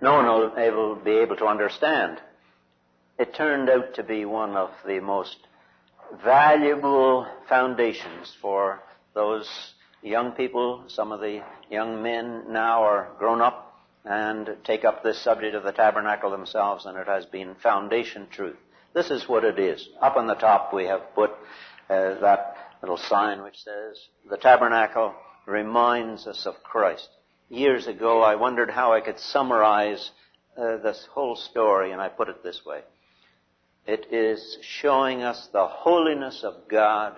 no one will able, be able to understand. It turned out to be one of the most valuable foundations for those young people. Some of the young men now are grown up and take up this subject of the tabernacle themselves, and it has been foundation truth. This is what it is. Up on the top we have put uh, that little sign which says, the tabernacle reminds us of Christ. Years ago I wondered how I could summarize uh, this whole story, and I put it this way. It is showing us the holiness of God,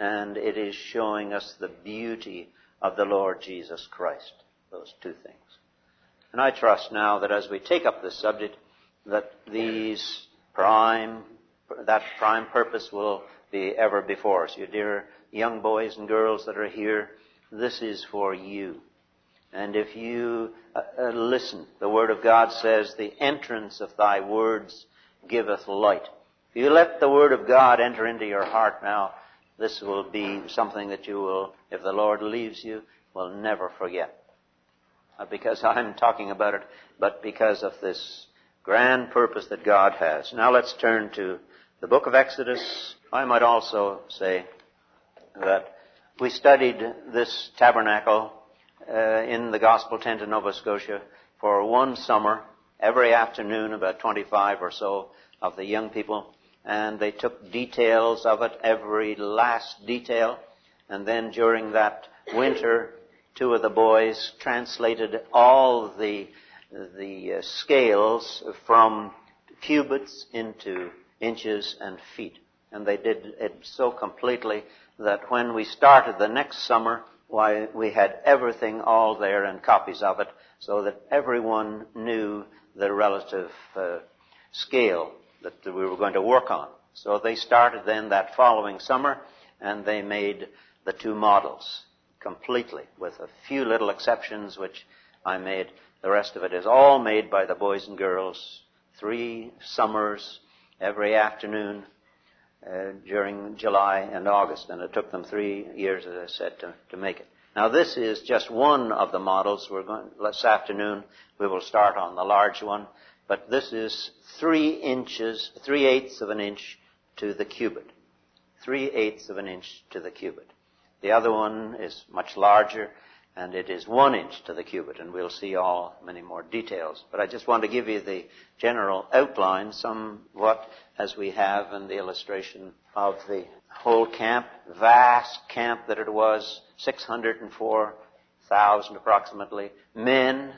and it is showing us the beauty of the Lord Jesus Christ. Those two things. And I trust now that as we take up this subject, that these prime, that prime purpose will be ever before us. You dear young boys and girls that are here, this is for you. And if you uh, uh, listen, the Word of God says, the entrance of thy words giveth light. If you let the Word of God enter into your heart now, this will be something that you will, if the Lord leaves you, will never forget. Not because I'm talking about it, but because of this grand purpose that God has. Now let's turn to the book of Exodus. I might also say that we studied this tabernacle uh, in the gospel tent in Nova Scotia for one summer, every afternoon, about 25 or so of the young people, and they took details of it, every last detail, and then during that winter, two of the boys translated all the the uh, scales from cubits into inches and feet. And they did it so completely that when we started the next summer, why, we had everything all there and copies of it so that everyone knew the relative uh, scale that we were going to work on. So they started then that following summer and they made the two models completely, with a few little exceptions which I made. The rest of it is all made by the boys and girls. Three summers, every afternoon uh, during July and August, and it took them three years, as I said, to, to make it. Now this is just one of the models. We're going this afternoon. We will start on the large one, but this is three inches, three eighths of an inch to the cubit. Three eighths of an inch to the cubit. The other one is much larger, and it is one inch to the cubit, and we'll see all many more details. But I just want to give you the general outline, somewhat as we have in the illustration of the whole camp, vast camp that it was, 604,000 approximately men,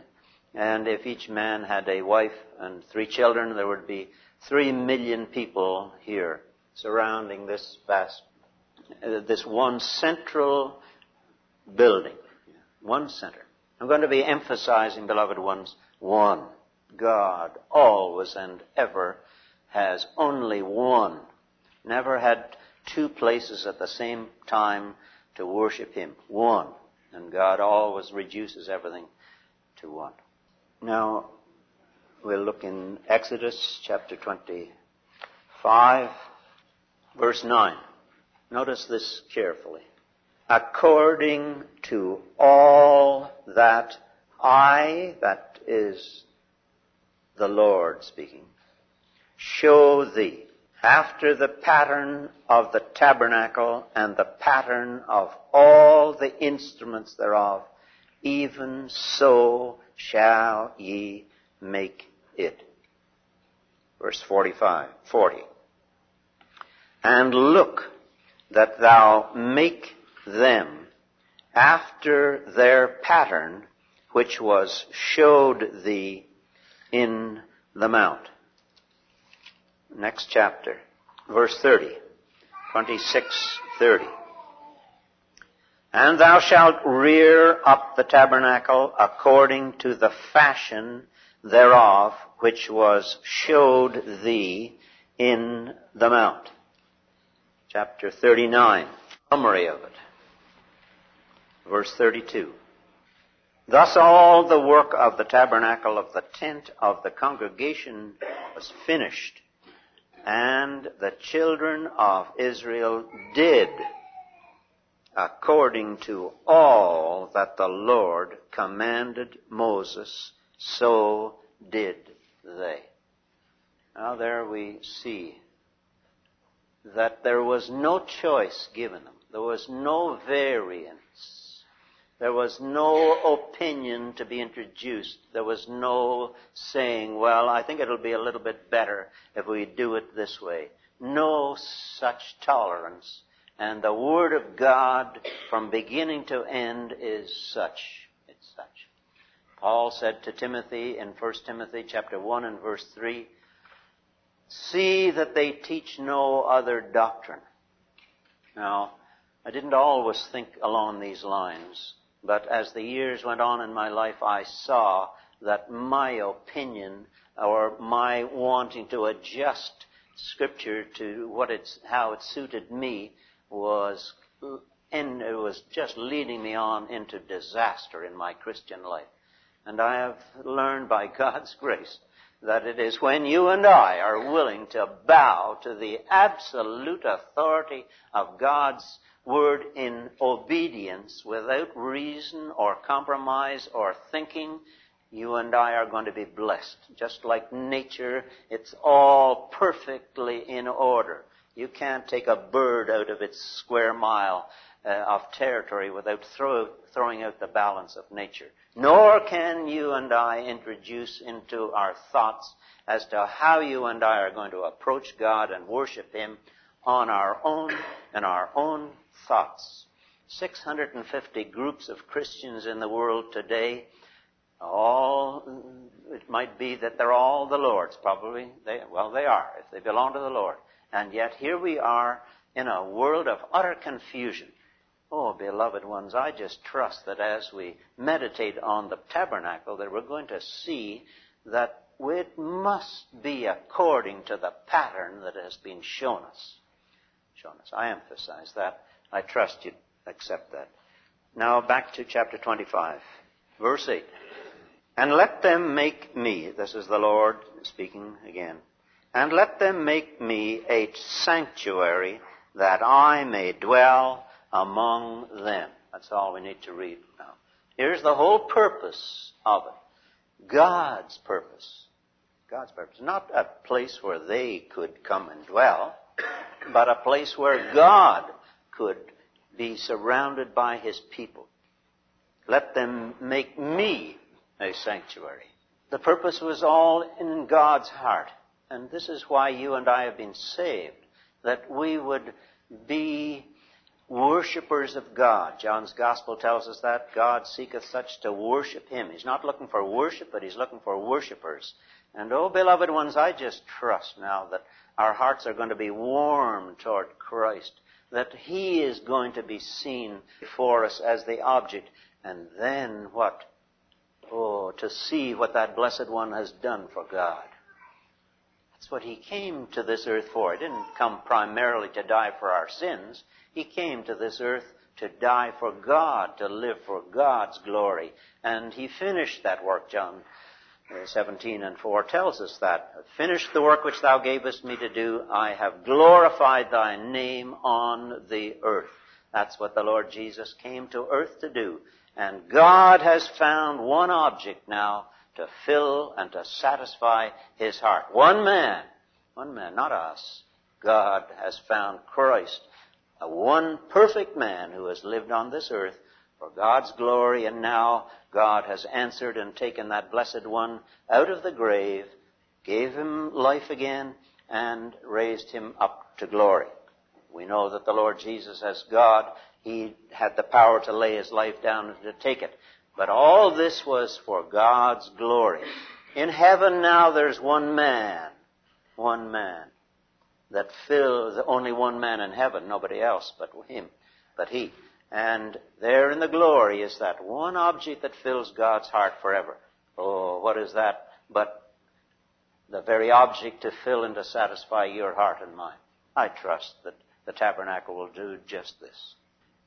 and if each man had a wife and three children, there would be three million people here surrounding this vast uh, this one central building. One center. I'm going to be emphasizing, beloved ones, one. God always and ever has only one. Never had two places at the same time to worship Him. One. And God always reduces everything to one. Now, we'll look in Exodus chapter 25, verse 9. Notice this carefully. According to all that I, that is the Lord speaking, show thee after the pattern of the tabernacle and the pattern of all the instruments thereof, even so shall ye make it. Verse 45, 40. And look that thou make them after their pattern which was showed thee in the mount. Next chapter, verse 30, 26, 30. And thou shalt rear up the tabernacle according to the fashion thereof which was showed thee in the mount chapter 39, summary of it. Verse 32. Thus all the work of the tabernacle of the tent of the congregation was finished, and the children of Israel did according to all that the Lord commanded Moses so did they. Now there we see that there was no choice given them. There was no variance. There was no opinion to be introduced. There was no saying, well, I think it'll be a little bit better if we do it this way. No such tolerance. And the Word of God from beginning to end is such. It's such. Paul said to Timothy in 1 Timothy chapter 1 and verse 3, See that they teach no other doctrine. Now, I didn't always think along these lines, but as the years went on in my life, I saw that my opinion or my wanting to adjust Scripture to what it's, how it suited me was, it was just leading me on into disaster in my Christian life. And I have learned by God's grace that it is when you and I are willing to bow to the absolute authority of God's Word in obedience without reason or compromise or thinking, you and I are going to be blessed. Just like nature, it's all perfectly in order. You can't take a bird out of its square mile uh, of territory without throw, throwing out the balance of nature. Nor can you and I introduce into our thoughts as to how you and I are going to approach God and worship Him on our own and our own thoughts. 650 groups of Christians in the world today, all, it might be that they're all the Lord's, probably. They, well, they are, if they belong to the Lord. And yet here we are in a world of utter confusion. Oh, beloved ones, I just trust that as we meditate on the tabernacle, that we're going to see that it must be according to the pattern that has been shown us. Shown us. I emphasize that. I trust you accept that. Now back to chapter 25, verse 8. And let them make me, this is the Lord speaking again, and let them make me a sanctuary that I may dwell among them. That's all we need to read now. Here's the whole purpose of it. God's purpose. God's purpose. Not a place where they could come and dwell, but a place where God could be surrounded by His people. Let them make me a sanctuary. The purpose was all in God's heart. And this is why you and I have been saved. That we would be worshippers of God. John's Gospel tells us that God seeketh such to worship Him. He's not looking for worship, but He's looking for worshippers. And oh, beloved ones, I just trust now that our hearts are going to be warm toward Christ, that He is going to be seen before us as the object, and then what? Oh, to see what that Blessed One has done for God. That's what He came to this earth for. He didn't come primarily to die for our sins. He came to this earth to die for God, to live for God's glory. And he finished that work, John 17 and 4 tells us that. Finished the work which thou gavest me to do. I have glorified thy name on the earth. That's what the Lord Jesus came to earth to do. And God has found one object now to fill and to satisfy his heart. One man, one man, not us. God has found Christ a one perfect man who has lived on this earth for God's glory, and now God has answered and taken that blessed one out of the grave, gave him life again, and raised him up to glory. We know that the Lord Jesus, as God, he had the power to lay his life down and to take it. But all this was for God's glory. In heaven now there's one man, one man that fills only one man in heaven, nobody else but him, but he. And there in the glory is that one object that fills God's heart forever. Oh, what is that? But the very object to fill and to satisfy your heart and mine. I trust that the tabernacle will do just this.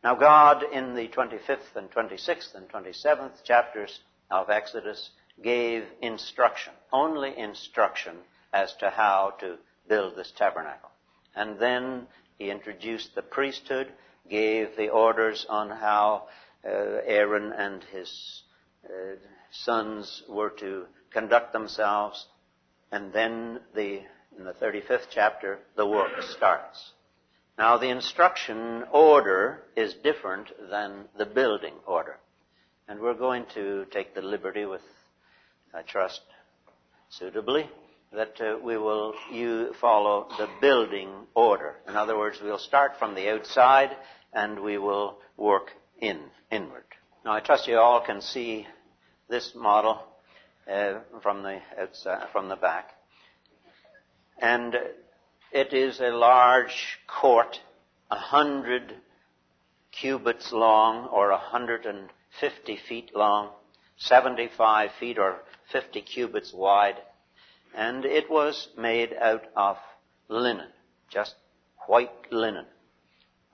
Now God in the 25th and 26th and 27th chapters of Exodus gave instruction, only instruction as to how to build this tabernacle. And then he introduced the priesthood, gave the orders on how uh, Aaron and his uh, sons were to conduct themselves, and then the, in the 35th chapter, the work starts. Now the instruction order is different than the building order. And we're going to take the liberty with, I trust, suitably, that uh, we will you follow the building order. In other words, we'll start from the outside and we will work in, inward. Now I trust you all can see this model uh, from the outside, from the back. And it is a large court, a hundred cubits long or a hundred and fifty feet long, seventy-five feet or fifty cubits wide, and it was made out of linen, just white linen.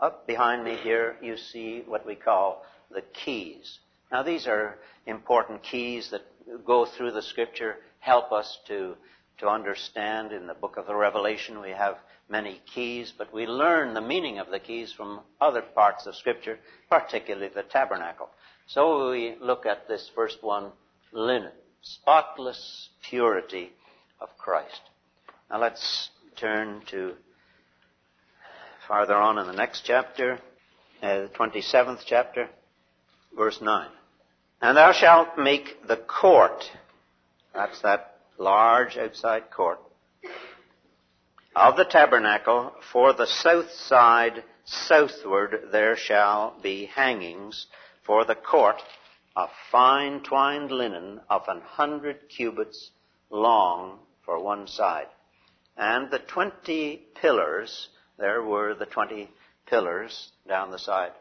Up behind me here you see what we call the keys. Now these are important keys that go through the scripture, help us to, to understand. In the book of the Revelation we have many keys, but we learn the meaning of the keys from other parts of scripture, particularly the tabernacle. So we look at this first one, linen, spotless purity of Christ. Now let's turn to farther on in the next chapter, uh, the 27th chapter, verse 9. And thou shalt make the court, that's that large outside court, of the tabernacle for the south side southward there shall be hangings for the court of fine twined linen of an hundred cubits long for one side. And the twenty pillars, there were the twenty pillars down the side.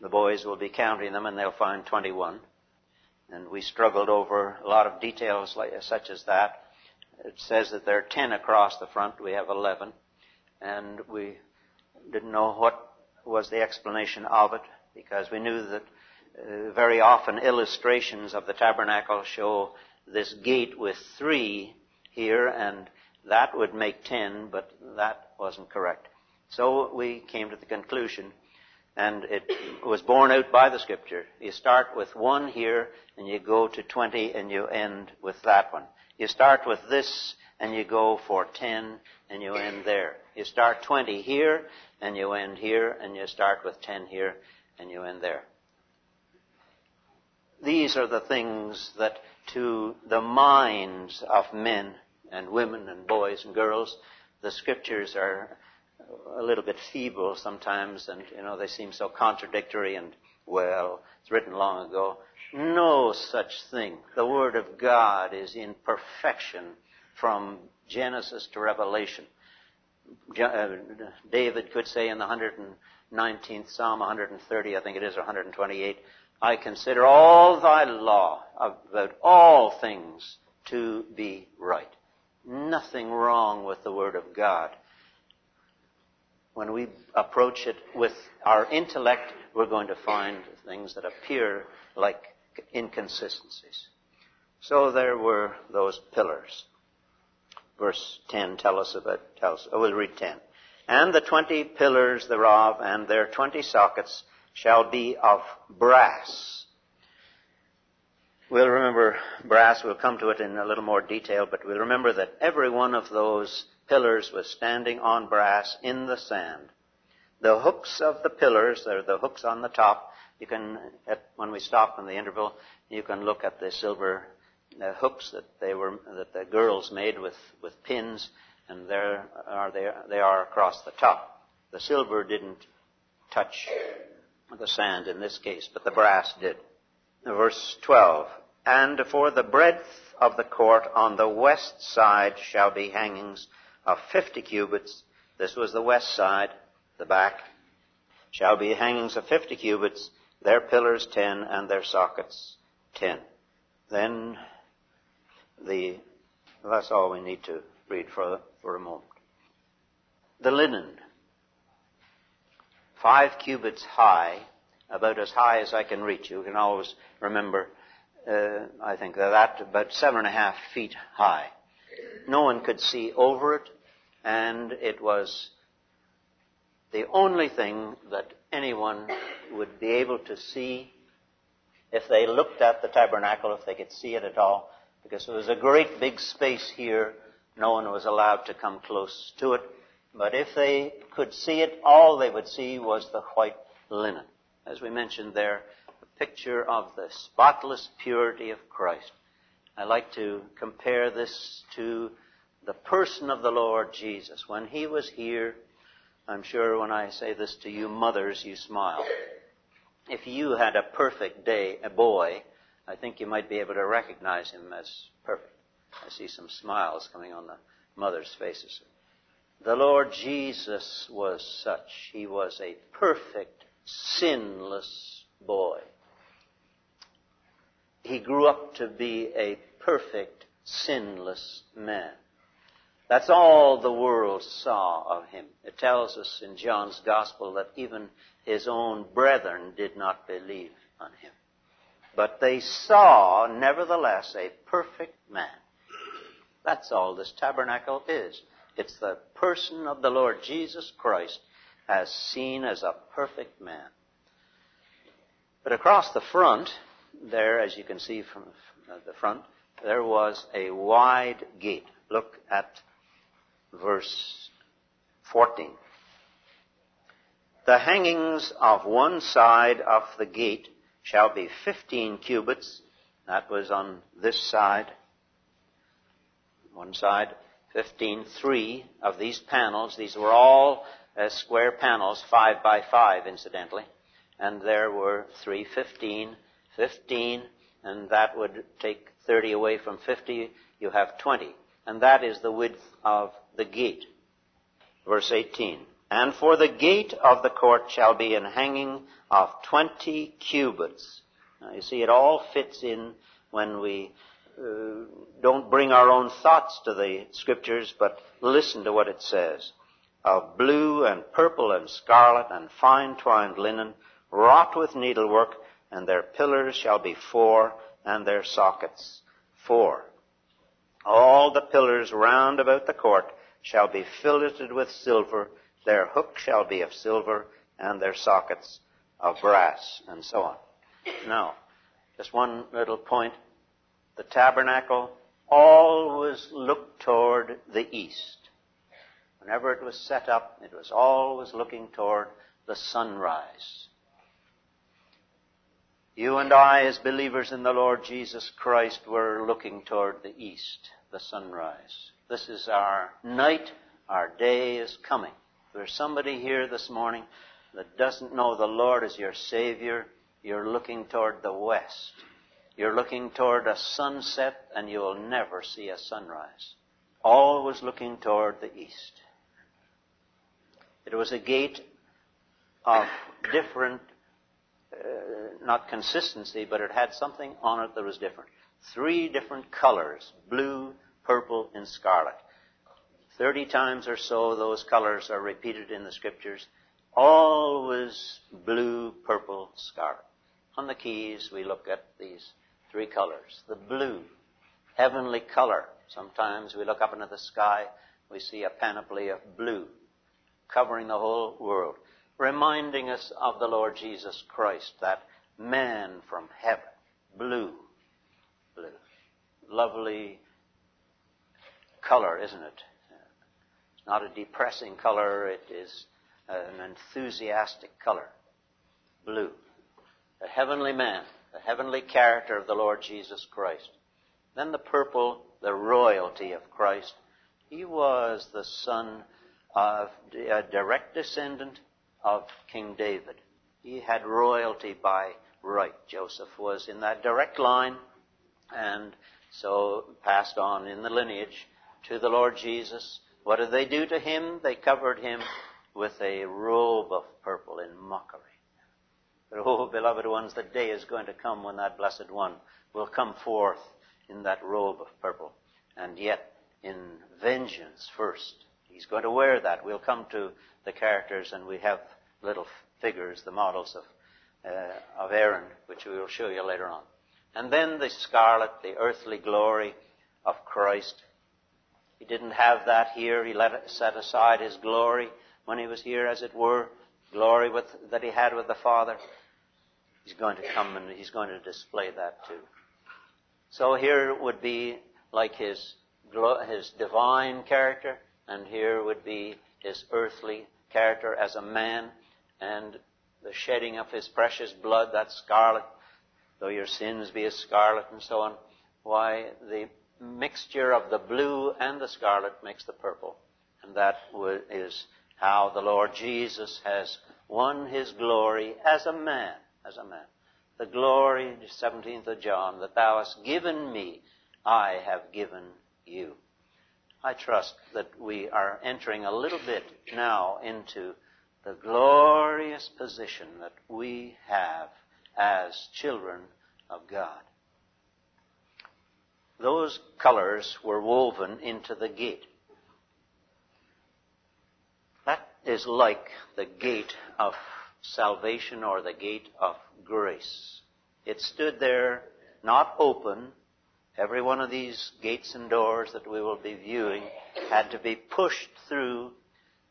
The boys will be counting them and they'll find 21. And we struggled over a lot of details like, such as that. It says that there are 10 across the front. We have 11. And we didn't know what was the explanation of it because we knew that uh, very often illustrations of the tabernacle show this gate with three here and that would make 10, but that wasn't correct. So we came to the conclusion and it was borne out by the scripture. You start with one here, and you go to 20, and you end with that one. You start with this, and you go for 10, and you end there. You start 20 here, and you end here, and you start with 10 here, and you end there. These are the things that to the minds of men and women and boys and girls, the scriptures are a little bit feeble sometimes, and you know they seem so contradictory. And well, it's written long ago. No such thing. The Word of God is in perfection from Genesis to Revelation. Uh, David could say in the 119th Psalm, 130, I think it is, or 128, I consider all thy law about all things to be right. Nothing wrong with the Word of God when we approach it with our intellect, we're going to find things that appear like inconsistencies. So there were those pillars. Verse 10 tell us about, tell us, oh, we'll read 10. And the twenty pillars thereof and their twenty sockets shall be of brass. We'll remember brass, we'll come to it in a little more detail, but we'll remember that every one of those pillars was standing on brass in the sand. The hooks of the pillars, they're the hooks on the top. You can, at, when we stop in the interval, you can look at the silver uh, hooks that they were, that the girls made with, with pins, and there are they, they are across the top. The silver didn't touch the sand in this case, but the brass did. Verse 12. And for the breadth of the court on the west side shall be hangings of 50 cubits. This was the west side, the back. Shall be hangings of 50 cubits, their pillars 10 and their sockets 10. Then the, that's all we need to read for, for a moment. The linen, five cubits high, about as high as I can reach. You can always remember, uh, I think that, that about seven and a half feet high. No one could see over it, and it was the only thing that anyone would be able to see if they looked at the tabernacle, if they could see it at all, because there was a great big space here. No one was allowed to come close to it. But if they could see it, all they would see was the white linen. As we mentioned there, a picture of the spotless purity of Christ. I like to compare this to the person of the Lord Jesus. When he was here, I'm sure when I say this to you mothers, you smile. If you had a perfect day, a boy, I think you might be able to recognize him as perfect. I see some smiles coming on the mothers' faces. The Lord Jesus was such. He was a perfect, sinless boy. He grew up to be a perfect, sinless man. That's all the world saw of him. It tells us in John's Gospel that even his own brethren did not believe on him. But they saw, nevertheless, a perfect man. That's all this tabernacle is. It's the person of the Lord Jesus Christ as seen as a perfect man. But across the front, there, as you can see from the front, there was a wide gate. Look at verse 14. The hangings of one side of the gate shall be 15 cubits. That was on this side. One side, 15. Three of these panels, these were all uh, square panels, 5 by 5 incidentally. And there were three, 15, 15, and that would take 30 away from 50. You have 20. And that is the width of the gate. Verse 18. And for the gate of the court shall be an hanging of 20 cubits. Now you see, it all fits in when we uh, don't bring our own thoughts to the scriptures, but listen to what it says. Of blue and purple and scarlet and fine twined linen, wrought with needlework, and their pillars shall be four, and their sockets four. All the pillars round about the court shall be filleted with silver, their hook shall be of silver, and their sockets of brass, and so on. Now, just one little point. The tabernacle always looked toward the east. Whenever it was set up, it was always looking toward the sunrise. You and I, as believers in the Lord Jesus Christ, were looking toward the east, the sunrise. This is our night. Our day is coming. There's somebody here this morning that doesn't know the Lord as your Savior. You're looking toward the west. You're looking toward a sunset and you will never see a sunrise. Always looking toward the east. It was a gate of different, uh, not consistency, but it had something on it that was different. Three different colors, blue, purple, and scarlet. Thirty times or so those colors are repeated in the scriptures. Always blue, purple, scarlet. On the keys we look at these three colors. The blue, heavenly color. Sometimes we look up into the sky, we see a panoply of blue covering the whole world, reminding us of the Lord Jesus Christ, that man from heaven, blue, blue. Lovely color, isn't it? It's not a depressing color, it is an enthusiastic color. Blue. The heavenly man, the heavenly character of the Lord Jesus Christ. Then the purple, the royalty of Christ. He was the son of a direct descendant of King David. He had royalty by right. Joseph was in that direct line and so passed on in the lineage to the Lord Jesus. What did they do to him? They covered him with a robe of purple in mockery. But oh, beloved ones, the day is going to come when that blessed one will come forth in that robe of purple. And yet, in vengeance first. He's going to wear that. We'll come to the characters and we have little figures, the models of, uh, of Aaron, which we will show you later on. And then the scarlet, the earthly glory of Christ he didn't have that here. He let it, set aside his glory when he was here, as it were, glory with, that he had with the Father. he's going to come and he's going to display that too. So here would be like his, his divine character, and here would be his earthly character as a man, and the shedding of his precious blood, that scarlet, though your sins be as scarlet and so on. Why, the mixture of the blue and the scarlet makes the purple. And that is how the Lord Jesus has won his glory as a man, as a man. The glory, 17th of John, that thou hast given me, I have given you. I trust that we are entering a little bit now into the glorious position that we have as children of God. Those colors were woven into the gate. That is like the gate of salvation or the gate of grace. It stood there not open. Every one of these gates and doors that we will be viewing had to be pushed through.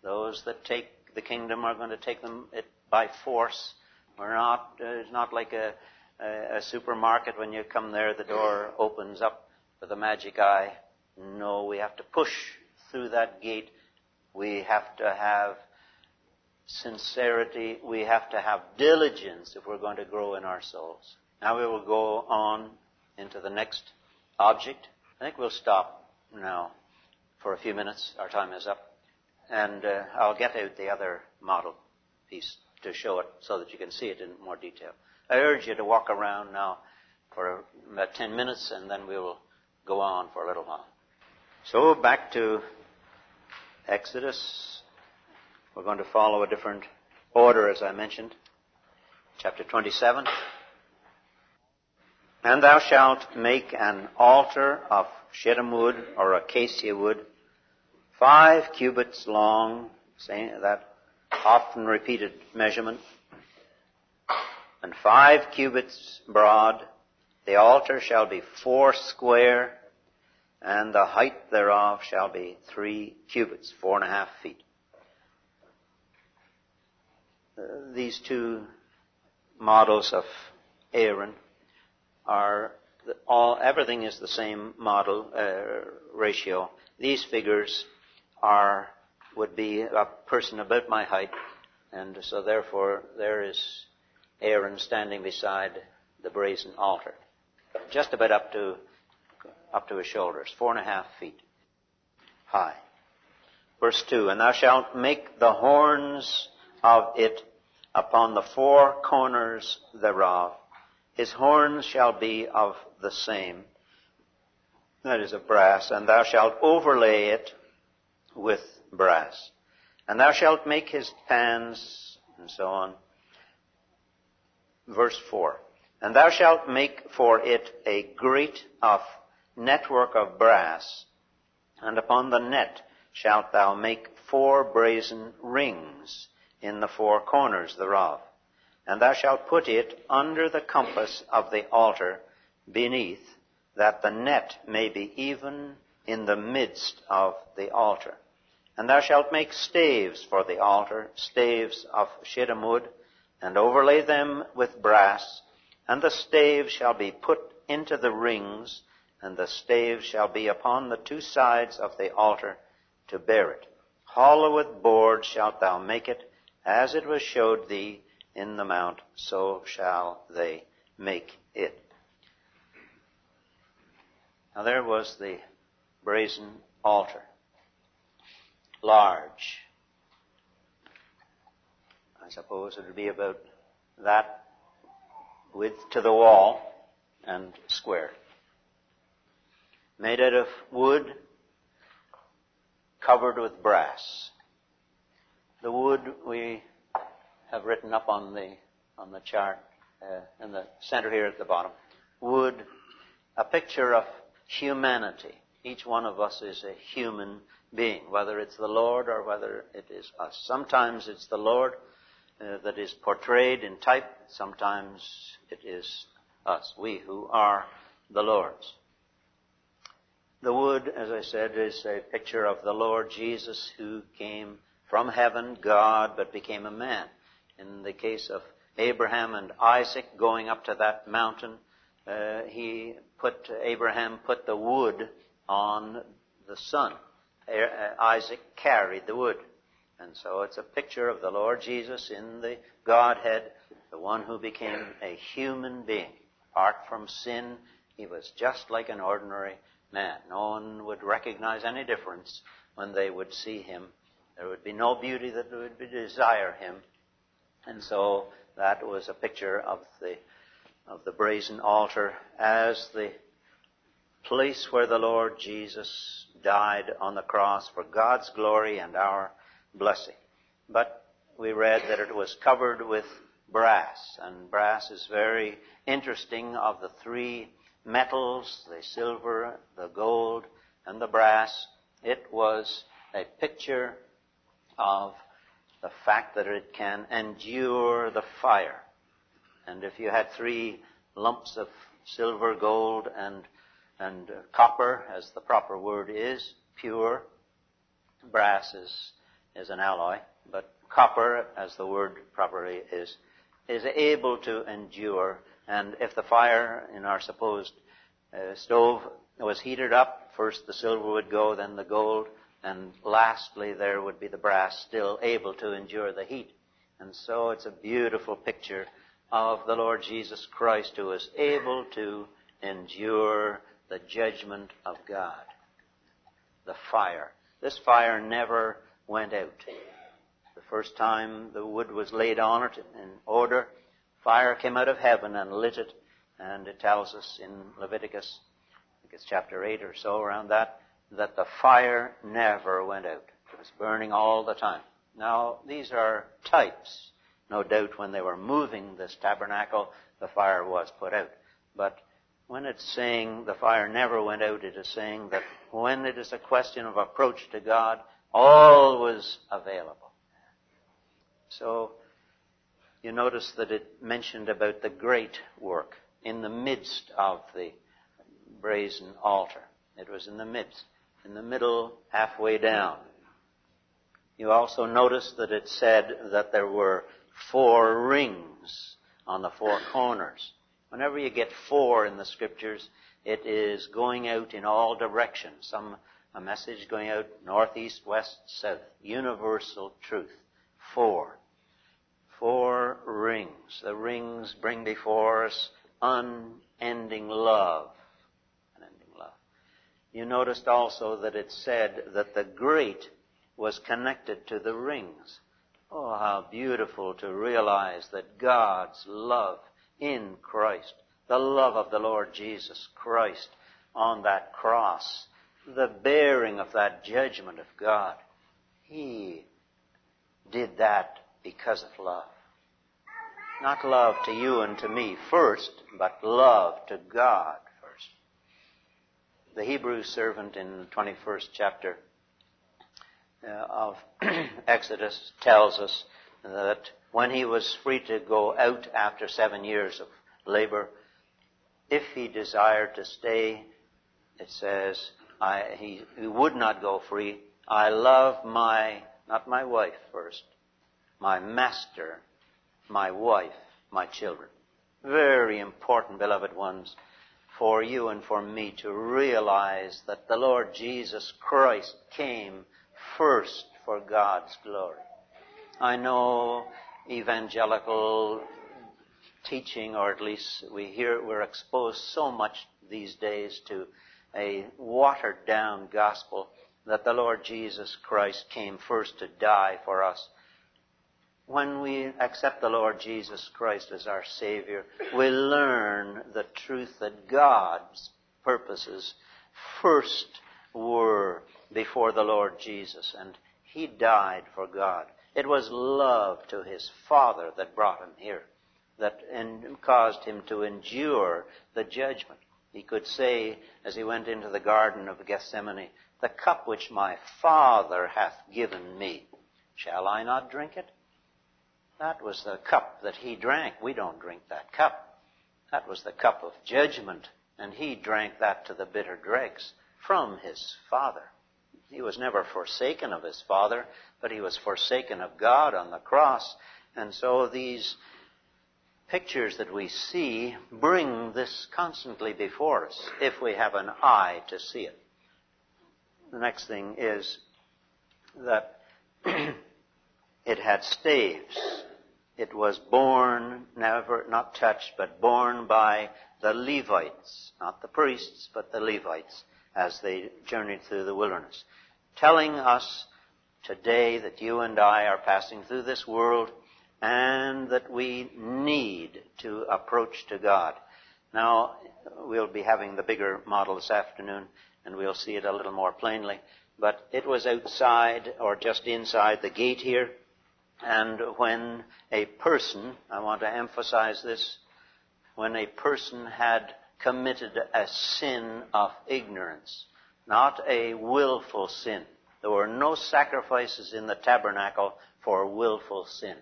Those that take the kingdom are going to take them by force. We're not, uh, it's not like a, a, a supermarket when you come there, the door opens up with a magic eye. No, we have to push through that gate. We have to have sincerity. We have to have diligence if we're going to grow in our souls. Now we will go on into the next object. I think we'll stop now for a few minutes. Our time is up. And uh, I'll get out the other model piece to show it so that you can see it in more detail. I urge you to walk around now for about 10 minutes and then we will go on for a little while. So back to Exodus. We're going to follow a different order as I mentioned. Chapter 27. And thou shalt make an altar of shittim wood or acacia wood five cubits long, that often repeated measurement, and five cubits broad. The altar shall be four square, and the height thereof shall be three cubits, four and a half feet. Uh, these two models of Aaron are all, everything is the same model uh, ratio. These figures are would be a person about my height, and so therefore there is Aaron standing beside the brazen altar, just about up to up to his shoulders, four and a half feet high. Verse two, and thou shalt make the horns of it upon the four corners thereof. His horns shall be of the same, that is of brass, and thou shalt overlay it with brass. And thou shalt make his pans, and so on. Verse 4. And thou shalt make for it a grate of network of brass, and upon the net shalt thou make four brazen rings in the four corners thereof. And thou shalt put it under the compass of the altar beneath, that the net may be even in the midst of the altar. And thou shalt make staves for the altar, staves of shittim wood, and overlay them with brass, and the staves shall be put into the rings, and the staves shall be upon the two sides of the altar to bear it. Hollow with boards shalt thou make it, as it was showed thee in the mount, so shall they make it. Now there was the brazen altar large. I suppose it would be about that width to the wall and square. Made out of wood covered with brass. The wood we have written up on the on the chart uh, in the center here at the bottom. Wood, a picture of humanity. Each one of us is a human being, whether it's the Lord or whether it is us. Sometimes it's the Lord uh, that is portrayed in type, sometimes it is us, we who are the Lord's. The wood, as I said, is a picture of the Lord Jesus who came from heaven, God, but became a man. In the case of Abraham and Isaac going up to that mountain, uh, he put, Abraham put the wood on the son. Uh, Isaac carried the wood. And so it's a picture of the Lord Jesus in the Godhead, the one who became a human being. Apart from sin, he was just like an ordinary man. No one would recognize any difference when they would see him. There would be no beauty that would desire him. And so that was a picture of the, of the brazen altar as the place where the Lord Jesus died on the cross for God's glory and our blessing. But we read that it was covered with brass, and brass is very interesting of the three metals, the silver, the gold, and the brass. It was a picture of the fact that it can endure the fire. And if you had three lumps of silver, gold, and, and copper, as the proper word is, pure, brass is, is an alloy, but copper, as the word properly is, is able to endure. And if the fire in our supposed uh, stove was heated up, first the silver would go, then the gold, and lastly there would be the brass still able to endure the heat. And so it's a beautiful picture of the Lord Jesus Christ who is able to endure the judgment of God. The fire. This fire never went out. The first time the wood was laid on it in order, fire came out of heaven and lit it. And it tells us in Leviticus, I think it's chapter 8 or so around that, that the fire never went out. It was burning all the time. Now, these are types. No doubt when they were moving this tabernacle, the fire was put out. But when it's saying the fire never went out, it is saying that when it is a question of approach to God, all was available. So, you notice that it mentioned about the grate work in the midst of the brazen altar. It was in the midst, in the middle, halfway down. You also notice that it said that there were four rings on the four corners. Whenever you get four in the scriptures, it is going out in all directions. Some a message going out north, east, west, south. Universal truth. Four. Four rings. The rings bring before us unending love. You noticed also that it said that the grate was connected to the rings. Oh, how beautiful to realize that God's love in Christ, the love of the Lord Jesus Christ on that cross, the bearing of that judgment of God. He did that because of love. Not love to you and to me first, but love to God. The Hebrew servant in the 21st chapter uh, of Exodus tells us that when he was free to go out after seven years of labor, if he desired to stay, it says, I, he, he would not go free. I love my, not my wife first, my master, my wife, my children. Very important, beloved ones, for you and for me to realize that the Lord Jesus Christ came first for God's glory. I know evangelical teaching, or at least we hear, we're exposed so much these days to a watered down gospel that the Lord Jesus Christ came first to die for us. When we accept the Lord Jesus Christ as our Savior, we learn the truth that God's purposes first were before the Lord Jesus, and He died for God. It was love to His Father that brought Him here, that caused Him to endure the judgment. He could say, as he went into the Garden of Gethsemane, The cup which my Father hath given me, shall I not drink it? That was the cup that he drank. We don't drink that cup. That was the cup of judgment, and he drank that to the bitter dregs from his Father. He was never forsaken of his Father, but he was forsaken of God on the cross. And so these pictures that we see bring this constantly before us if we have an eye to see it. The next thing is that it had staves. It was borne, never, not touched, but borne by the Levites, not the priests, but the Levites, as they journeyed through the wilderness. Telling us today that you and I are passing through this world and that we need to approach to God. Now, we'll be having the bigger model this afternoon, and we'll see it a little more plainly. But it was outside or just inside the gate here, and when a person, I want to emphasize this, when a person had committed a sin of ignorance, not a willful sin. There were no sacrifices in the tabernacle for willful sin.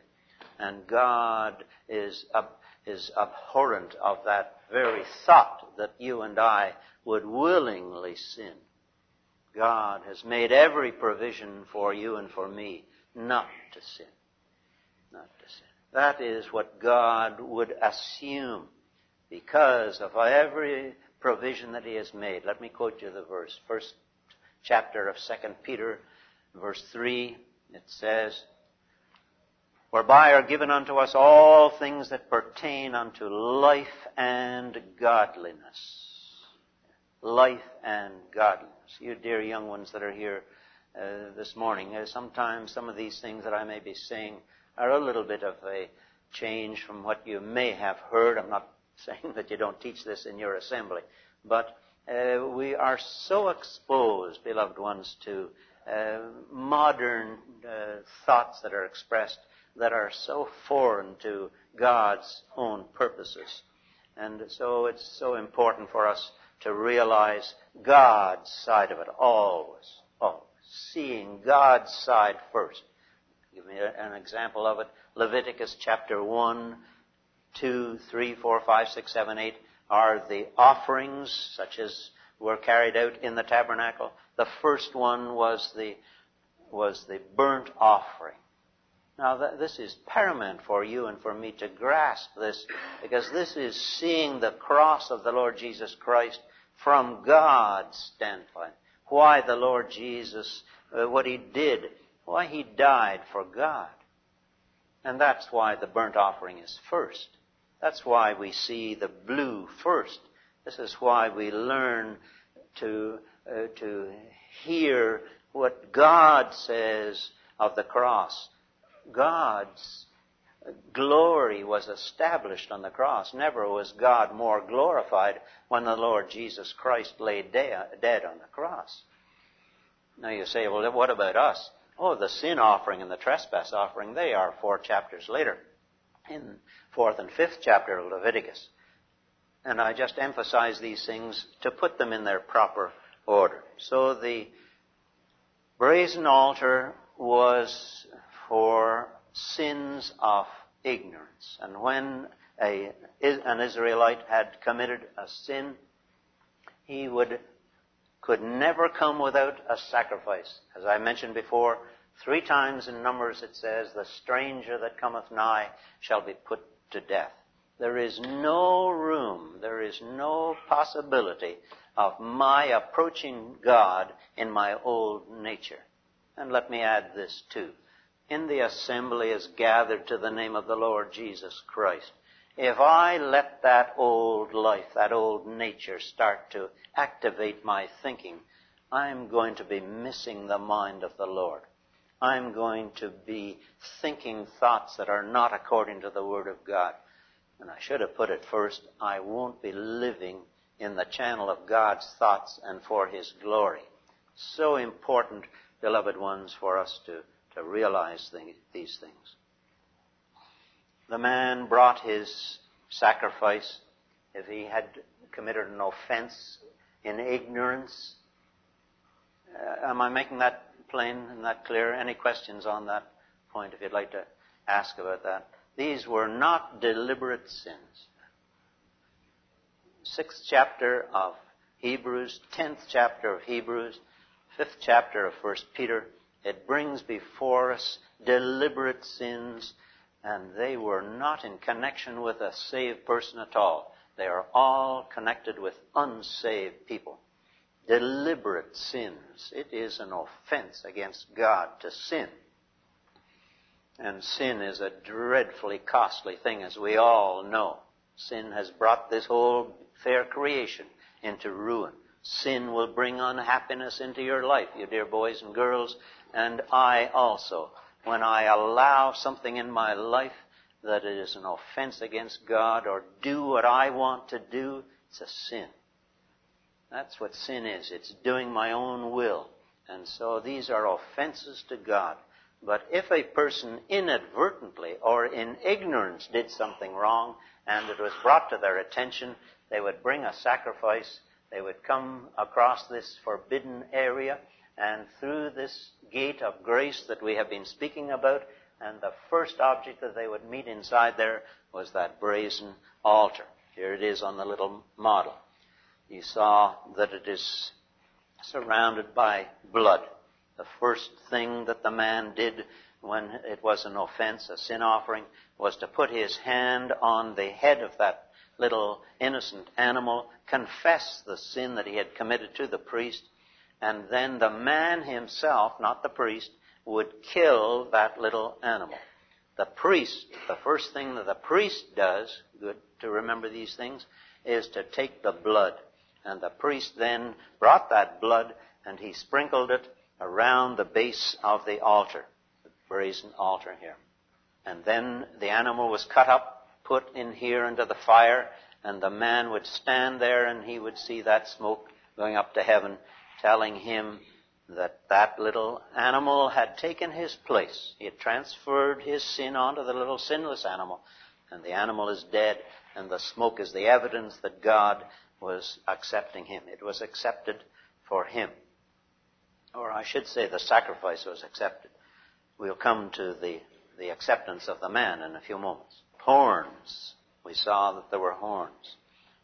And God is, ab- is abhorrent of that very thought that you and I would willingly sin. God has made every provision for you and for me not to sin. Not to sin. That is what God would assume because of every provision that He has made. Let me quote you the verse. First chapter of Second Peter, verse 3, it says, whereby are given unto us all things that pertain unto life and godliness. Life and godliness. You dear young ones that are here uh, this morning, uh, sometimes some of these things that I may be saying are a little bit of a change from what you may have heard. I'm not saying that you don't teach this in your assembly, but uh, we are so exposed, beloved ones, to uh, modern uh, thoughts that are expressed that are so foreign to God's own purposes. And so it's so important for us to realize God's side of it always, always. Seeing God's side first. Give me an example of it. Leviticus chapter 1, 2, 3, 4, 5, 6, 7, 8 are the offerings such as were carried out in the tabernacle. The first one was the, was the burnt offering. Now, this is paramount for you and for me to grasp this, because this is seeing the cross of the Lord Jesus Christ from God's standpoint. Why the Lord Jesus, uh, what He did, why He died for God. And that's why the burnt offering is first. That's why we see the blue first. This is why we learn to, uh, to hear what God says of the cross God's glory was established on the cross. Never was God more glorified when the Lord Jesus Christ lay dead on the cross. Now you say, well, what about us? Oh, the sin offering and the trespass offering, they are four chapters later in fourth and fifth chapter of Leviticus. And I just emphasize these things to put them in their proper order. So the brazen altar was for sins of ignorance. And when a, an Israelite had committed a sin, he would, could never come without a sacrifice. As I mentioned before, three times in Numbers it says, the stranger that cometh nigh shall be put to death. There is no room, there is no possibility of my approaching God in my old nature. And let me add this too in the assembly is gathered to the name of the Lord Jesus Christ, if I let that old life, that old nature start to activate my thinking, I'm going to be missing the mind of the Lord. I'm going to be thinking thoughts that are not according to the Word of God. And I should have put it first, I won't be living in the channel of God's thoughts and for His glory. So important, beloved ones, for us to to realize these things. The man brought his sacrifice if he had committed an offense in ignorance. Uh, am I making that plain and that clear? Any questions on that point if you'd like to ask about that? These were not deliberate sins. Sixth chapter of Hebrews, tenth chapter of Hebrews, fifth chapter of First Peter, it brings before us deliberate sins and they were not in connection with a saved person at all. They are all connected with unsaved people. Deliberate sins. It is an offense against God to sin. And sin is a dreadfully costly thing, as we all know. Sin has brought this whole fair creation into ruin. Sin will bring unhappiness into your life, you dear boys and girls, and I also. When I allow something in my life that is an offense against God or do what I want to do, it's a sin. That's what sin is. It's doing my own will. And so these are offenses to God. But if a person inadvertently or in ignorance did something wrong and it was brought to their attention, they would bring a sacrifice. They would come across this forbidden area and through this gate of grace that we have been speaking about, and the first object that they would meet inside there was that brazen altar. Here it is on the little model. You saw that it is surrounded by blood. The first thing that the man did when it was an offense, a sin offering, was to put his hand on the head of that little innocent animal, confess the sin that he had committed to the priest, and then the man himself, not the priest, would kill that little animal. The priest, the first thing that the priest does, good to remember these things, is to take the blood. And the priest then brought that blood and he sprinkled it around the base of the altar, the brazen altar here. And then the animal was cut up, put in here into the fire, and the man would stand there and he would see that smoke going up to heaven, telling him that that little animal had taken his place. He had transferred his sin onto the little sinless animal, and the animal is dead, and the smoke is the evidence that God was accepting him. It was accepted for him. Or I should say the sacrifice was accepted. We'll come to the, the acceptance of the man in a few moments. Horns. We saw that there were horns.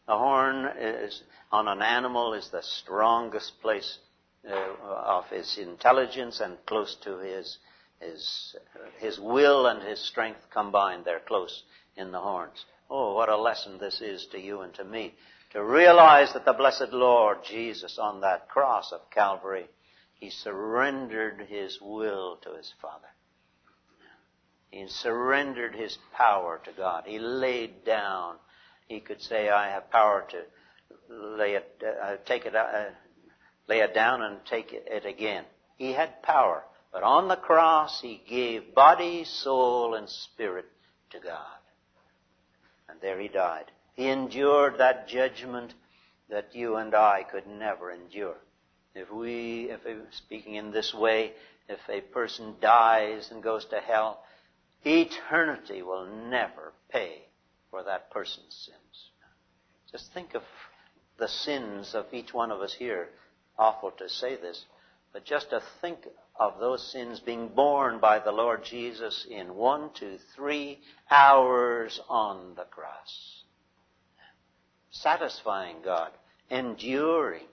The horn is, on an animal is the strongest place uh, of his intelligence and close to his, his, his will and his strength combined. They're close in the horns. Oh, what a lesson this is to you and to me. To realize that the blessed Lord Jesus on that cross of Calvary, he surrendered his will to his Father. He surrendered his power to God. He laid down. He could say, I have power to lay it, uh, take it, uh, lay it down and take it again. He had power. But on the cross, he gave body, soul, and spirit to God. And there he died. He endured that judgment that you and I could never endure. If we, if speaking in this way, if a person dies and goes to hell, eternity will never pay for that person's sins. Just think of the sins of each one of us here awful to say this, but just to think of those sins being borne by the Lord Jesus in one, two, three hours on the cross. Satisfying God, enduring,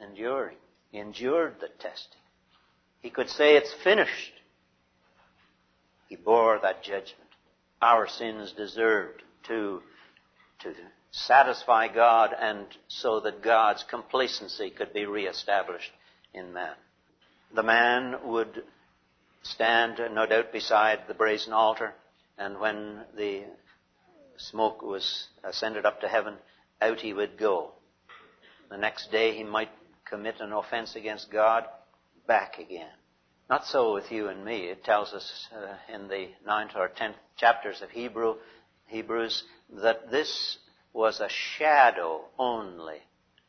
enduring, endured the testing. He could say it's finished. He bore that judgment. Our sins deserved to, to satisfy God and so that God's complacency could be reestablished in man. The man would stand, no doubt, beside the brazen altar, and when the smoke was ascended up to heaven, out he would go. The next day he might commit an offense against God, back again. Not so with you and me. It tells us uh, in the ninth or tenth chapters of Hebrew, Hebrews that this was a shadow only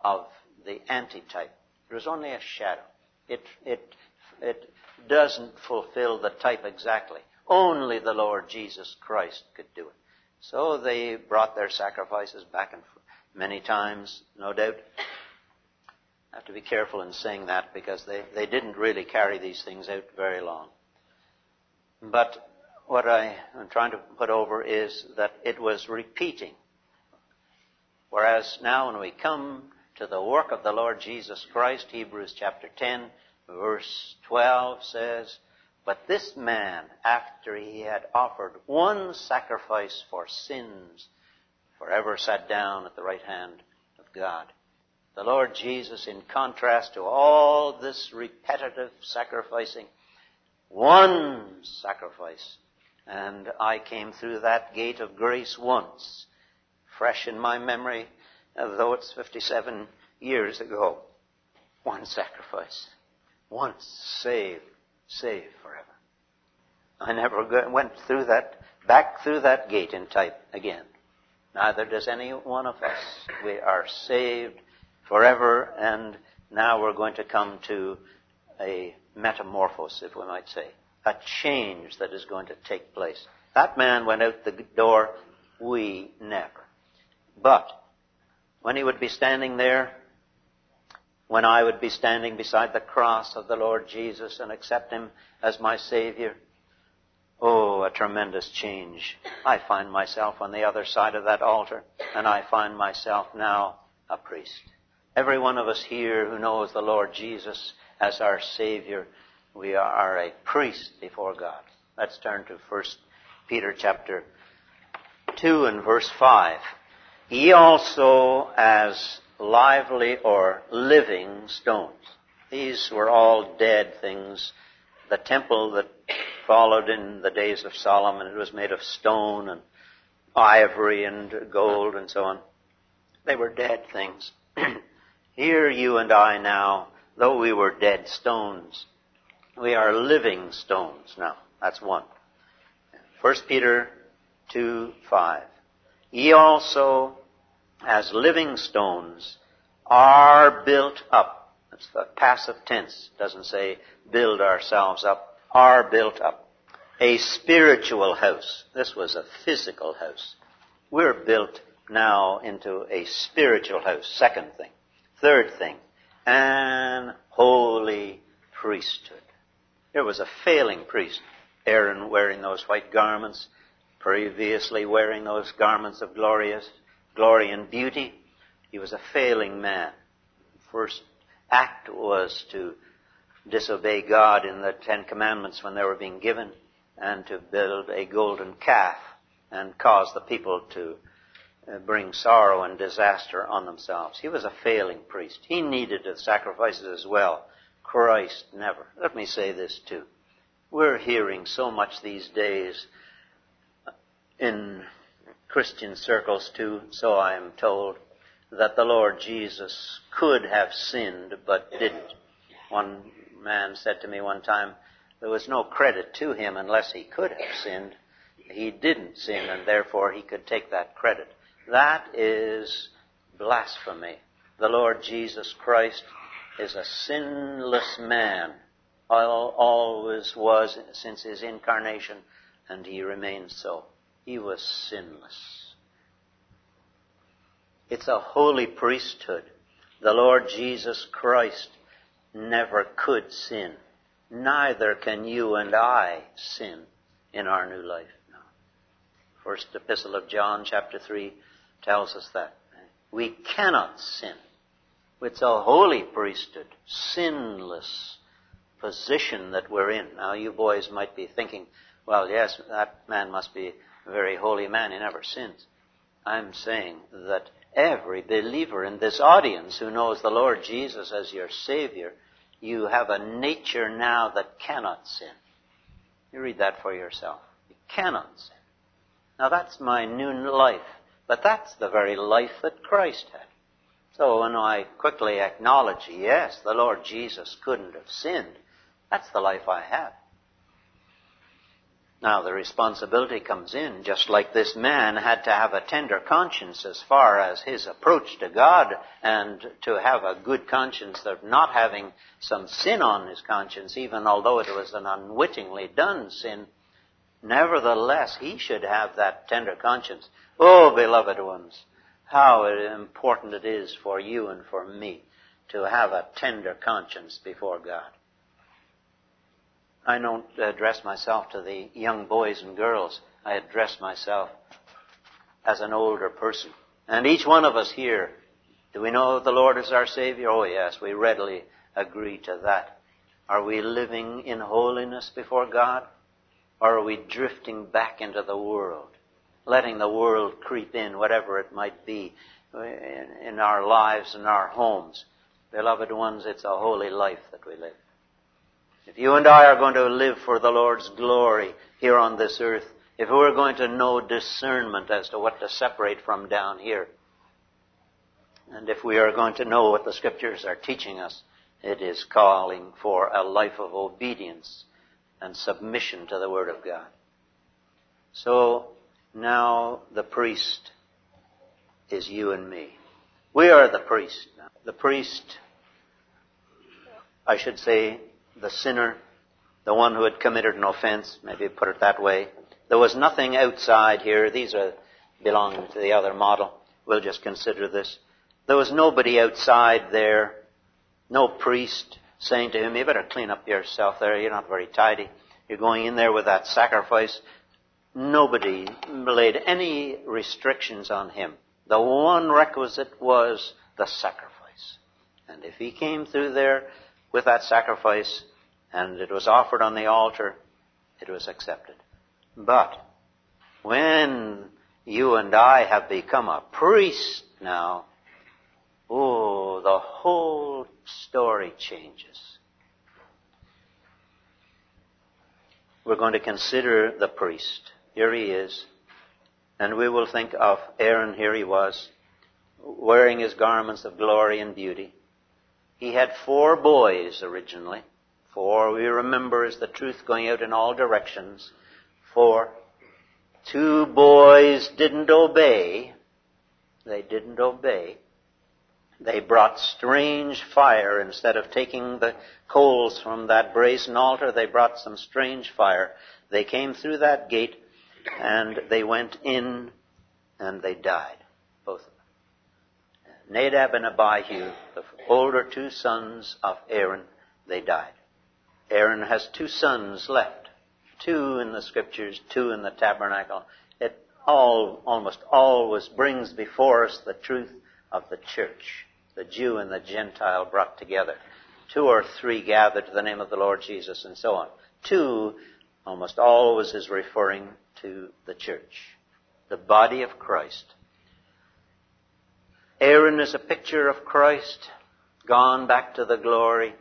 of the antitype. It was only a shadow. It, it, it doesn't fulfill the type exactly. Only the Lord Jesus Christ could do it. So they brought their sacrifices back and forth many times, no doubt. I have to be careful in saying that because they, they didn't really carry these things out very long. But what I am trying to put over is that it was repeating Whereas now when we come to the work of the Lord Jesus Christ, Hebrews chapter 10, verse 12 says, But this man, after he had offered one sacrifice for sins, forever sat down at the right hand of God. The Lord Jesus, in contrast to all this repetitive sacrificing, one sacrifice. And I came through that gate of grace once, fresh in my memory, though it's 57 years ago. One sacrifice. Once saved, saved forever. I never went through that, back through that gate in type again. Neither does any one of us. We are saved forever, and now we're going to come to a metamorphosis, if we might say, a change that is going to take place. That man went out the door, we never. But when he would be standing there, when I would be standing beside the cross of the Lord Jesus and accept him as my Savior, oh, a tremendous change. I find myself on the other side of that altar, and I find myself now a priest. Every one of us here who knows the Lord Jesus as our Savior, we are a priest before God. Let's turn to 1 Peter chapter 2 and verse 5. Ye also as lively or living stones. These were all dead things. The temple that followed in the days of Solomon, it was made of stone and ivory and gold and so on. They were dead things. Here you and I now, though we were dead stones, we are living stones now. That's one. 1 Peter 2, 5. Ye also, as living stones, are built up. That's the passive tense. It doesn't say build ourselves up. Are built up. A spiritual house. This was a physical house. We're built now into a spiritual house. Second thing. Third thing, an holy priesthood. There was a failing priest, Aaron wearing those white garments, previously wearing those garments of glorious glory and beauty. He was a failing man. First act was to disobey God in the Ten Commandments when they were being given and to build a golden calf and cause the people to uh, bring sorrow and disaster on themselves. He was a failing priest. He needed the sacrifices as well. Christ never. Let me say this too. We're hearing so much these days in Christian circles too, so I am told, that the Lord Jesus could have sinned but didn't. One man said to me one time, there was no credit to him unless he could have sinned. He didn't sin and therefore he could take that credit. That is blasphemy. The Lord Jesus Christ is a sinless man, always was since his incarnation, and he remains so. He was sinless. It's a holy priesthood. The Lord Jesus Christ never could sin. Neither can you and I sin in our new life. First epistle of John, chapter 3, tells us that. We cannot sin. It's a holy priesthood, sinless position that we're in. Now, you boys might be thinking, well, yes, that man must be very holy man. He never sins. I'm saying that every believer in this audience who knows the Lord Jesus as your Savior, you have a nature now that cannot sin. You read that for yourself. You cannot sin. Now that's my new life. But that's the very life that Christ had. So when I quickly acknowledge, yes, the Lord Jesus couldn't have sinned, that's the life I have. Now the responsibility comes in, just like this man had to have a tender conscience as far as his approach to God and to have a good conscience of not having some sin on his conscience, even although it was an unwittingly done sin. Nevertheless, he should have that tender conscience. Oh, beloved ones, how important it is for you and for me to have a tender conscience before God. I don't address myself to the young boys and girls. I address myself as an older person. And each one of us here, do we know the Lord is our Savior? Oh yes, we readily agree to that. Are we living in holiness before God? Or are we drifting back into the world, letting the world creep in, whatever it might be, in our lives and our homes? Beloved ones, it's a holy life that we live. If you and I are going to live for the Lord's glory here on this earth, if we're going to know discernment as to what to separate from down here, and if we are going to know what the scriptures are teaching us, it is calling for a life of obedience and submission to the Word of God. So now the priest is you and me. We are the priest. The priest, I should say, the sinner, the one who had committed an offense, maybe put it that way. There was nothing outside here. These are belonging to the other model. We'll just consider this. There was nobody outside there, no priest saying to him, you better clean up yourself there, you're not very tidy. You're going in there with that sacrifice. Nobody laid any restrictions on him. The one requisite was the sacrifice. And if he came through there with that sacrifice and it was offered on the altar, it was accepted. But when you and I have become a priest now, oh, the whole story changes. We're going to consider the priest. Here he is. And we will think of Aaron, here he was, wearing his garments of glory and beauty. He had four boys originally. Four, we remember, is the truth going out in all directions. For Two boys didn't obey. They didn't obey. They brought strange fire. Instead of taking the coals from that brazen altar, they brought some strange fire. They came through that gate and they went in and they died. Both of them. Nadab and Abihu, the older two sons of Aaron, they died. Aaron has two sons left. Two in the scriptures, two in the tabernacle. It all, almost always brings before us the truth of the church, the Jew and the Gentile brought together. Two or three gathered to the name of the Lord Jesus and so on. Two almost always is referring to the church, the body of Christ. Aaron is a picture of Christ, gone back to the glory.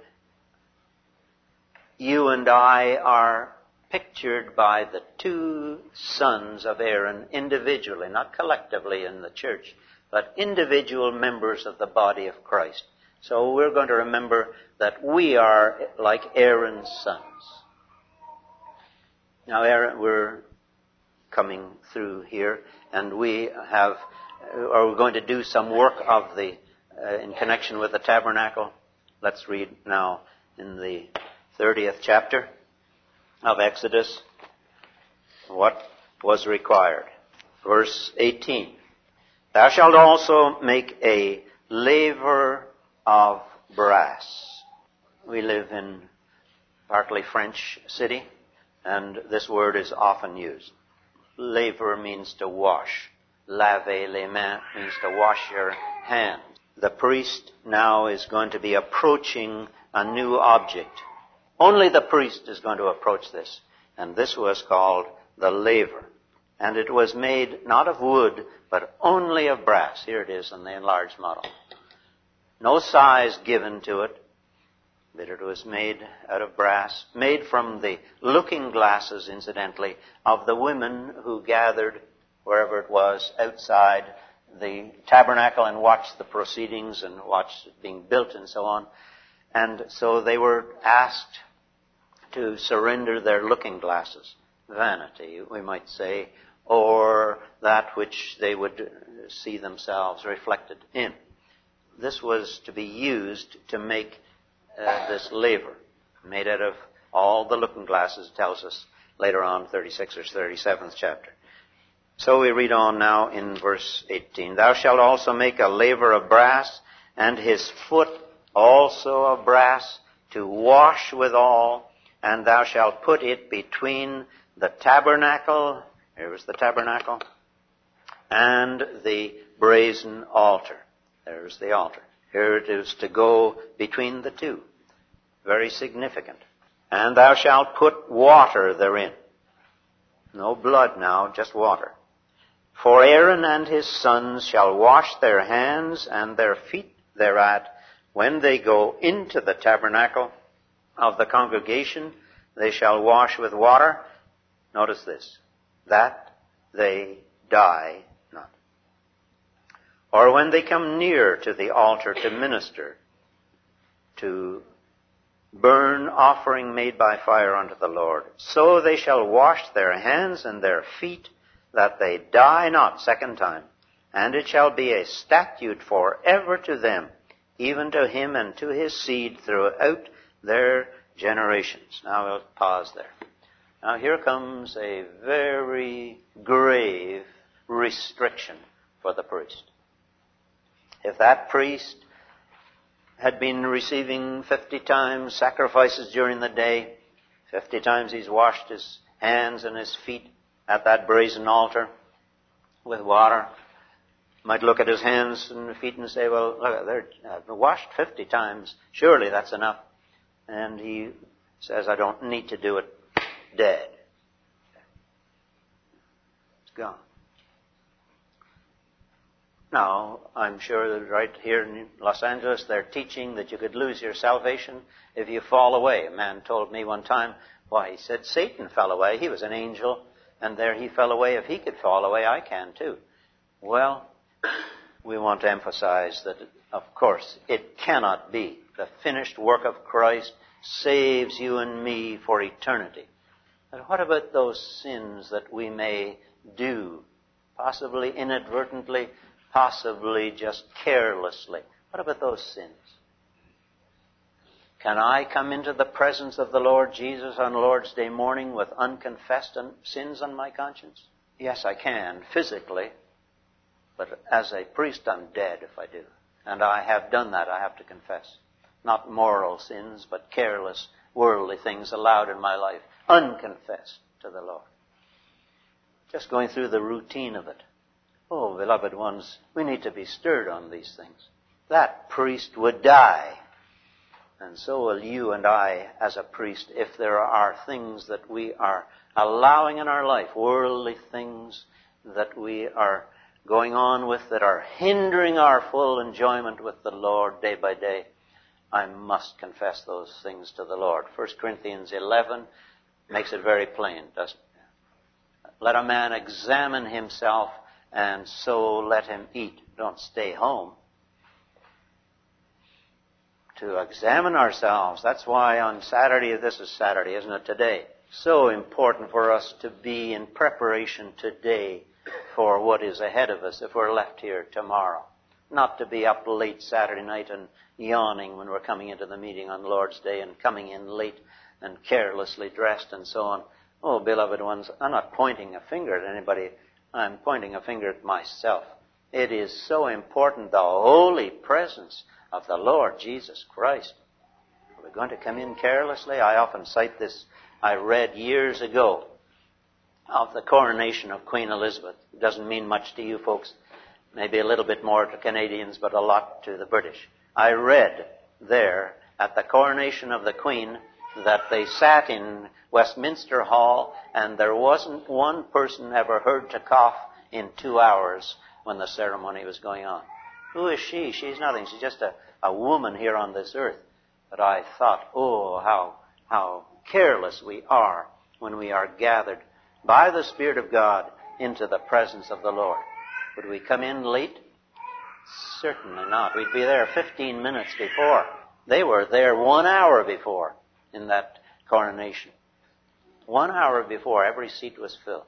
You and I are pictured by the two sons of Aaron individually, not collectively in the church, but individual members of the body of Christ. So we're going to remember that we are like Aaron's sons. Now, Aaron, we're coming through here, and we have are we going to do some work of the uh, in connection with the tabernacle. Let's read now in the 30th chapter of Exodus what was required. Verse 18. Thou shalt also make a laver of brass. We live in partly French city, and this word is often used. Laver means to wash laver les mains means to wash your hands. The priest now is going to be approaching a new object. Only the priest is going to approach this. And this was called the laver. And it was made not of wood, but only of brass. Here it is in the enlarged model. No size given to it, but it was made out of brass, made from the looking glasses, incidentally, of the women who gathered wherever it was, outside the tabernacle and watched the proceedings and watched it being built and so on. And so they were asked to surrender their looking glasses, vanity, we might say, or that which they would see themselves reflected in. This was to be used to make uh, this laver, made out of all the looking glasses, tells us later on, 36 or 37th chapter. So we read on now in verse 18. Thou shalt also make a laver of brass, and his foot also of brass, to wash withal, and thou shalt put it between the tabernacle, here was the tabernacle, and the brazen altar. There's the altar. Here it is to go between the two. Very significant. And thou shalt put water therein. No blood now, just water. For Aaron and his sons shall wash their hands and their feet thereat when they go into the tabernacle of the congregation. They shall wash with water. Notice this. That they die not. Or when they come near to the altar to minister, to burn offering made by fire unto the Lord. So they shall wash their hands and their feet, that they die not second time. And it shall be a statute for ever to them, even to him and to his seed throughout their generations. Now we'll pause there. Now here comes a very grave restriction for the priest. If that priest had been receiving 50 times sacrifices during the day. 50 times he's washed his hands and his feet at that brazen altar with water. Might look at his hands and feet and say, well, look, they're uh, washed 50 times. Surely that's enough. And he says, I don't need to do it dead. It's gone. Now, I'm sure that right here in Los Angeles, they're teaching that you could lose your salvation if you fall away. A man told me one time, why, he said Satan fell away. He was an angel, and there he fell away. If he could fall away, I can too. Well, we want to emphasize that, of course, it cannot be. The finished work of Christ saves you and me for eternity. But what about those sins that we may do, possibly inadvertently, possibly just carelessly. What about those sins? Can I come into the presence of the Lord Jesus on Lord's Day morning with unconfessed sins on my conscience? Yes, I can, physically. But as a priest, I'm dead if I do. And I have done that, I have to confess. Not moral sins, but careless, worldly things allowed in my life, unconfessed to the Lord. Just going through the routine of it. Oh, beloved ones, we need to be stirred on these things. That priest would die. And so will you and I as a priest if there are things that we are allowing in our life, worldly things that we are going on with that are hindering our full enjoyment with the Lord day by day. I must confess those things to the Lord. 1 Corinthians 11 makes it very plain, doesn't it? Let a man examine himself and so let him eat. Don't stay home. To examine ourselves. That's why on Saturday, this is Saturday, isn't it, today? So important for us to be in preparation today for what is ahead of us if we're left here tomorrow. Not to be up late Saturday night and yawning when we're coming into the meeting on Lord's Day and coming in late and carelessly dressed and so on. Oh, beloved ones, I'm not pointing a finger at anybody I'm pointing a finger at myself. It is so important, the holy presence of the Lord Jesus Christ. Are we going to come in carelessly? I often cite this I read years ago of the coronation of Queen Elizabeth. It doesn't mean much to you folks, maybe a little bit more to Canadians, but a lot to the British. I read there at the coronation of the Queen that they sat in Westminster Hall and there wasn't one person ever heard to cough in two hours when the ceremony was going on. Who is she? She's nothing. She's just a, a woman here on this earth. But I thought, oh, how, how careless we are when we are gathered by the Spirit of God into the presence of the Lord. Would we come in late? Certainly not. We'd be there 15 minutes before. They were there one hour before in that coronation. One hour before, every seat was filled.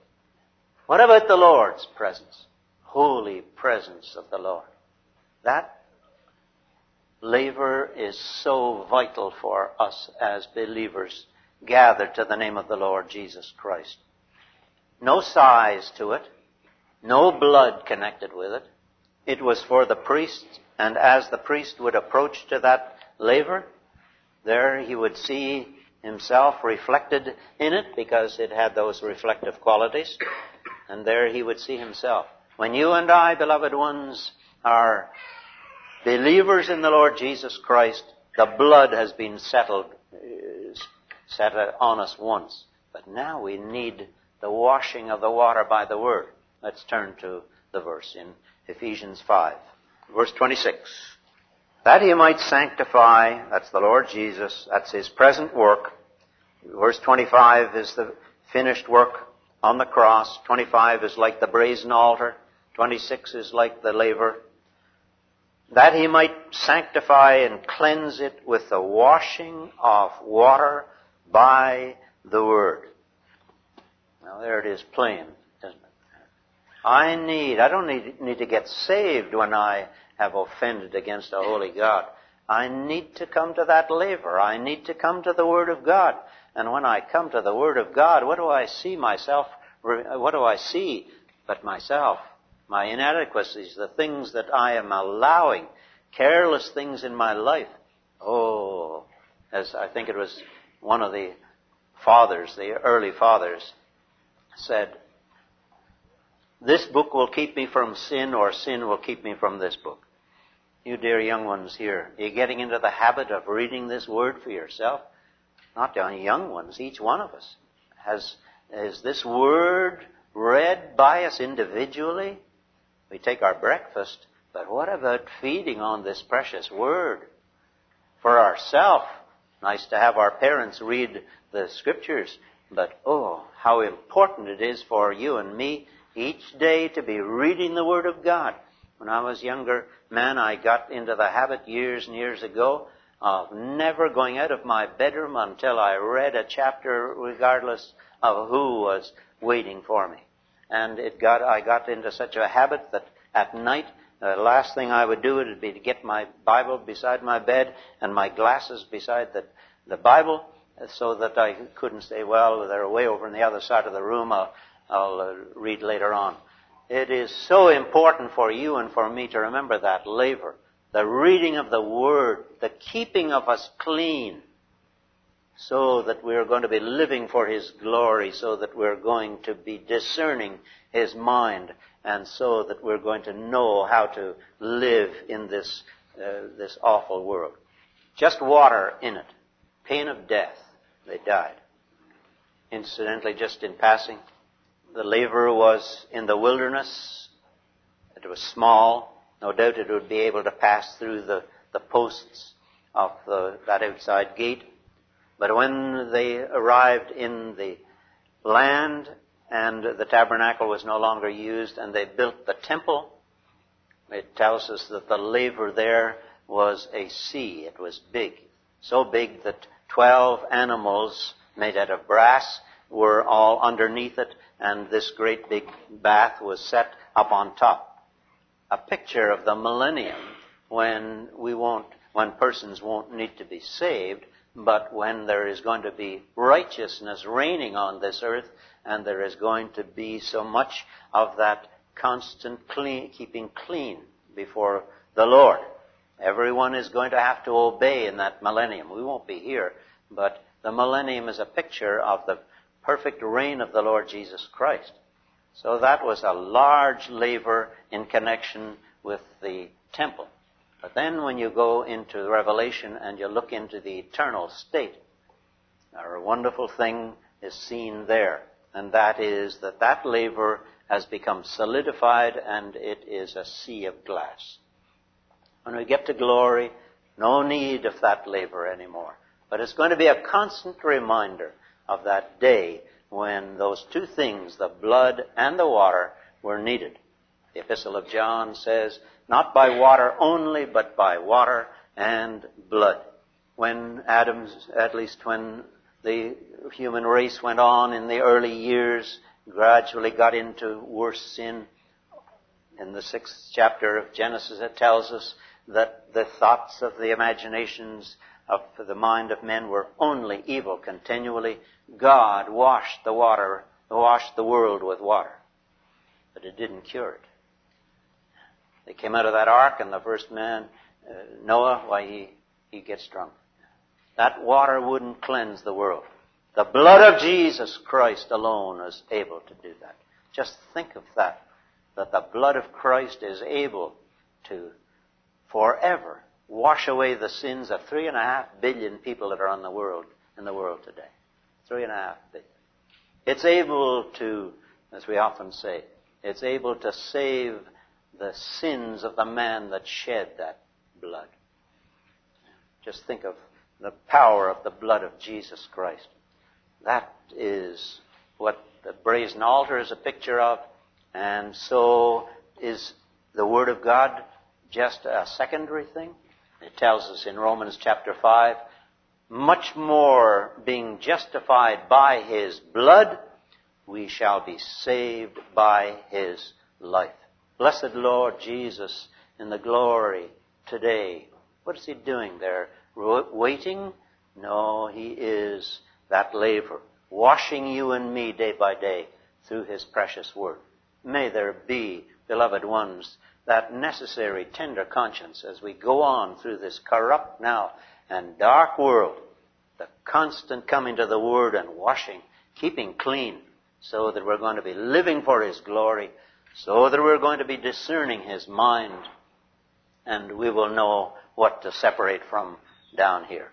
What about the Lord's presence? Holy presence of the Lord. That laver is so vital for us as believers gathered to the name of the Lord Jesus Christ. No size to it, no blood connected with it. It was for the priest, and as the priest would approach to that laver, there he would see himself reflected in it because it had those reflective qualities. And there he would see himself. When you and I, beloved ones, are believers in the Lord Jesus Christ, the blood has been settled set on us once. But now we need the washing of the water by the Word. Let's turn to the verse in Ephesians 5. Verse 26. That he might sanctify, that's the Lord Jesus, that's his present work. Verse 25 is the finished work on the cross. 25 is like the brazen altar. 26 is like the laver. That he might sanctify and cleanse it with the washing of water by the word. Now there it is plain? I need, I don't need, need to get saved when I have offended against a holy God. I need to come to that laver. I need to come to the Word of God. And when I come to the Word of God, what do I see myself? What do I see but myself? My inadequacies, the things that I am allowing, careless things in my life. Oh, as I think it was one of the fathers, the early fathers, said, this book will keep me from sin or sin will keep me from this book. You dear young ones here, are you getting into the habit of reading this word for yourself? Not only young ones, each one of us. Has, is this word read by us individually? We take our breakfast, but what about feeding on this precious word? For ourselves, nice to have our parents read the scriptures, but oh, how important it is for you and me each day to be reading the Word of God. When I was younger man, I got into the habit years and years ago of never going out of my bedroom until I read a chapter regardless of who was waiting for me. And it got, I got into such a habit that at night, the last thing I would do would be to get my Bible beside my bed and my glasses beside the, the Bible so that I couldn't say, well, they're way over on the other side of the room. I'll, I'll uh, read later on. It is so important for you and for me to remember that laver, the reading of the Word, the keeping of us clean, so that we're going to be living for His glory, so that we're going to be discerning His mind, and so that we're going to know how to live in this, uh, this awful world. Just water in it. Pain of death. They died. Incidentally, just in passing, the laver was in the wilderness. It was small. No doubt it would be able to pass through the, the posts of the, that outside gate. But when they arrived in the land and the tabernacle was no longer used and they built the temple, it tells us that the laver there was a sea. It was big. So big that 12 animals made out of brass were all underneath it, and this great big bath was set up on top. A picture of the millennium when we won't, when persons won't need to be saved, but when there is going to be righteousness reigning on this earth, and there is going to be so much of that constant clean, keeping clean before the Lord. Everyone is going to have to obey in that millennium. We won't be here, but the millennium is a picture of the perfect reign of the Lord Jesus Christ. So that was a large laver in connection with the temple. But then when you go into Revelation and you look into the eternal state, a wonderful thing is seen there. And that is that that laver has become solidified and it is a sea of glass. When we get to glory, no need of that laver anymore. But it's going to be a constant reminder of that day when those two things, the blood and the water, were needed. The Epistle of John says, not by water only, but by water and blood. When Adam's, at least when the human race went on in the early years, gradually got into worse sin, in the sixth chapter of Genesis it tells us that the thoughts of the imaginations of the mind of men were only evil continually. God washed the water, washed the world with water. But it didn't cure it. They came out of that ark and the first man, uh, Noah, why he, he gets drunk. That water wouldn't cleanse the world. The blood of Jesus Christ alone is able to do that. Just think of that. That the blood of Christ is able to forever wash away the sins of three and a half billion people that are on the world in the world today. Three and a half billion. It's able to, as we often say, it's able to save the sins of the man that shed that blood. Just think of the power of the blood of Jesus Christ. That is what the brazen altar is a picture of, and so is the Word of God just a secondary thing. It tells us in Romans chapter 5, much more being justified by His blood, we shall be saved by His life. Blessed Lord Jesus in the glory today. What is He doing there? Waiting? No, He is that laver, washing you and me day by day through His precious Word. May there be, beloved ones, that necessary tender conscience as we go on through this corrupt now and dark world, the constant coming to the Word and washing, keeping clean, so that we're going to be living for His glory, so that we're going to be discerning His mind, and we will know what to separate from down here.